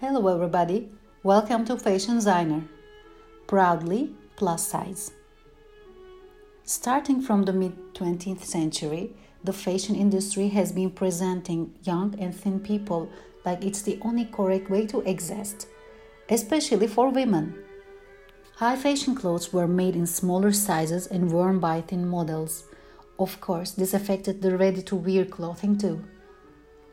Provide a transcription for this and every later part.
Hello, everybody. Welcome to Fashion Designer. Proudly plus size. Starting from the mid 20th century, the fashion industry has been presenting young and thin people like it's the only correct way to exist, especially for women. High fashion clothes were made in smaller sizes and worn by thin models. Of course, this affected the ready to wear clothing too.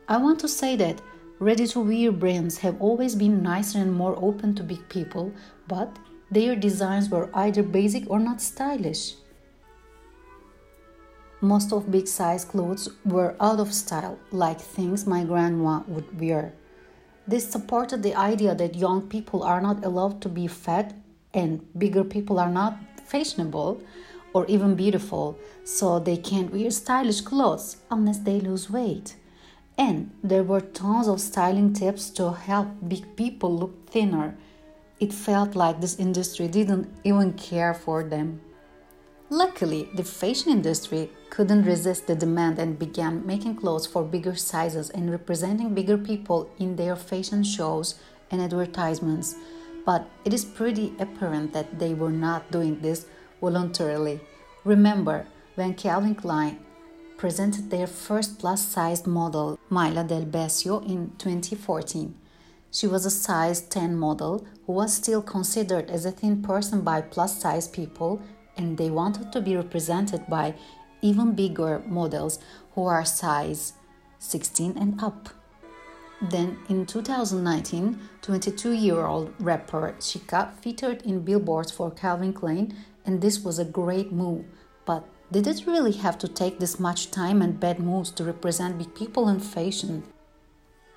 I want to say that Ready to wear brands have always been nicer and more open to big people, but their designs were either basic or not stylish. Most of big size clothes were out of style, like things my grandma would wear. This supported the idea that young people are not allowed to be fat and bigger people are not fashionable or even beautiful, so they can't wear stylish clothes unless they lose weight. And there were tons of styling tips to help big people look thinner. It felt like this industry didn't even care for them. Luckily, the fashion industry couldn't resist the demand and began making clothes for bigger sizes and representing bigger people in their fashion shows and advertisements. But it is pretty apparent that they were not doing this voluntarily. Remember, when Calvin Klein presented their first plus sized model, Myla Dalbesio, in 2014. She was a size 10 model who was still considered as a thin person by plus size people, and they wanted to be represented by even bigger models who are size 16 and up. Then in 2019, 22 year old rapper Chika featured in billboards for Calvin Klein, and this was a great move, but did it really have to take this much time and bad moves to represent big people in fashion?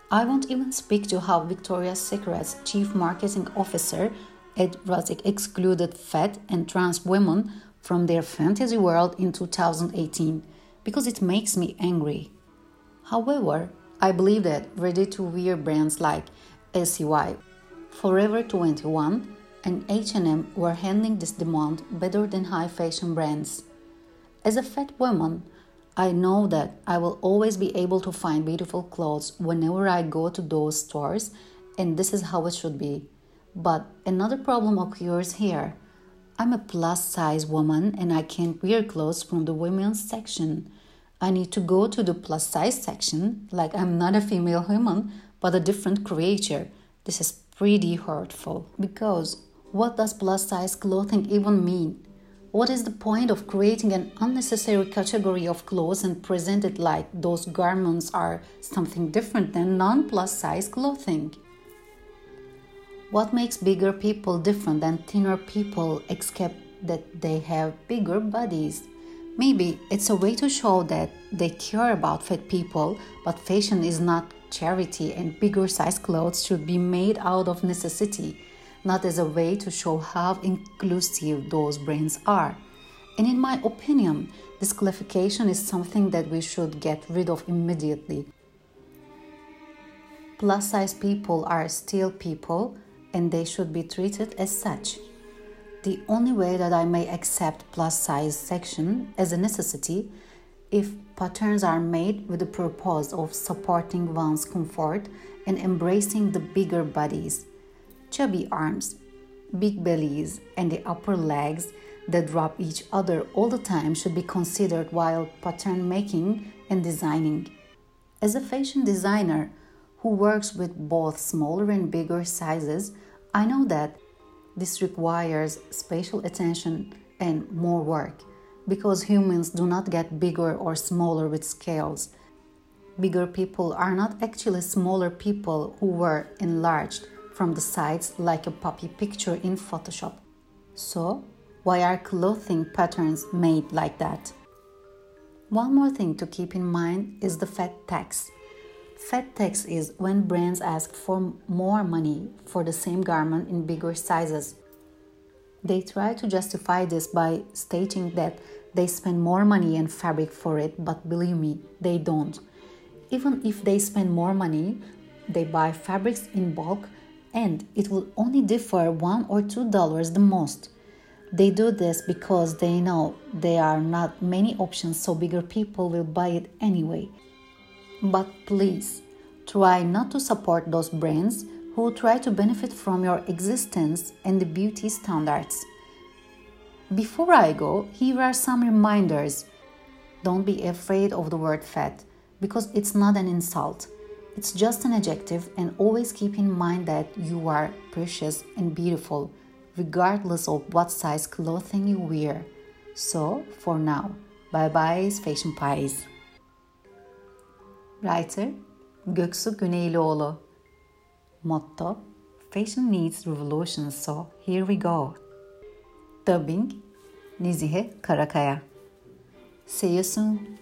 I won't even speak to how Victoria's Secret's chief marketing officer, Ed Razek, excluded fat and trans women from their fantasy world in 2018 because it makes me angry. However, I believe that ready to wear brands like SCY, Forever 21, and H&M were handling this demand better than high fashion brands. As a fat woman, I know that I will always be able to find beautiful clothes whenever I go to those stores, and this is how it should be. But another problem occurs here. I'm a plus size woman and I can't wear clothes from the women's section. I need to go to the plus size section, like I'm not a female human, but a different creature. This is pretty hurtful because what does plus size clothing even mean? What is the point of creating an unnecessary category of clothes and present it like those garments are something different than non plus size clothing? What makes bigger people different than thinner people except that they have bigger bodies? Maybe it's a way to show that they care about fat people, but fashion is not charity and bigger size clothes should be made out of necessity not as a way to show how inclusive those brands are. And in my opinion, this qualification is something that we should get rid of immediately. Plus size people are still people and they should be treated as such. The only way that I may accept plus size section as a necessity if patterns are made with the purpose of supporting one's comfort and embracing the bigger bodies chubby arms, big bellies, and the upper legs that drop each other all the time should be considered while pattern making and designing. As a fashion designer who works with both smaller and bigger sizes, I know that this requires spatial attention and more work because humans do not get bigger or smaller with scales. Bigger people are not actually smaller people who were enlarged from the sides like a puppy picture in Photoshop. So, why are clothing patterns made like that? One more thing to keep in mind is the fat tax. Fat tax is when brands ask for more money for the same garment in bigger sizes. They try to justify this by stating that they spend more money and fabric for it, but believe me, they don't. Even if they spend more money, they buy fabrics in bulk and it will only differ one or two dollars the most. They do this because they know there are not many options, so bigger people will buy it anyway. But please, try not to support those brands who try to benefit from your existence and the beauty standards. Before I go, here are some reminders. Don't be afraid of the word fat because it's not an insult. It's just an adjective, and always keep in mind that you are precious and beautiful, regardless of what size clothing you wear. So, for now, bye bye, Fashion Pies. Writer Göksu Güneylioğlu Motto Fashion needs revolution, so here we go. Dubbing Nezihe Karakaya. See you soon.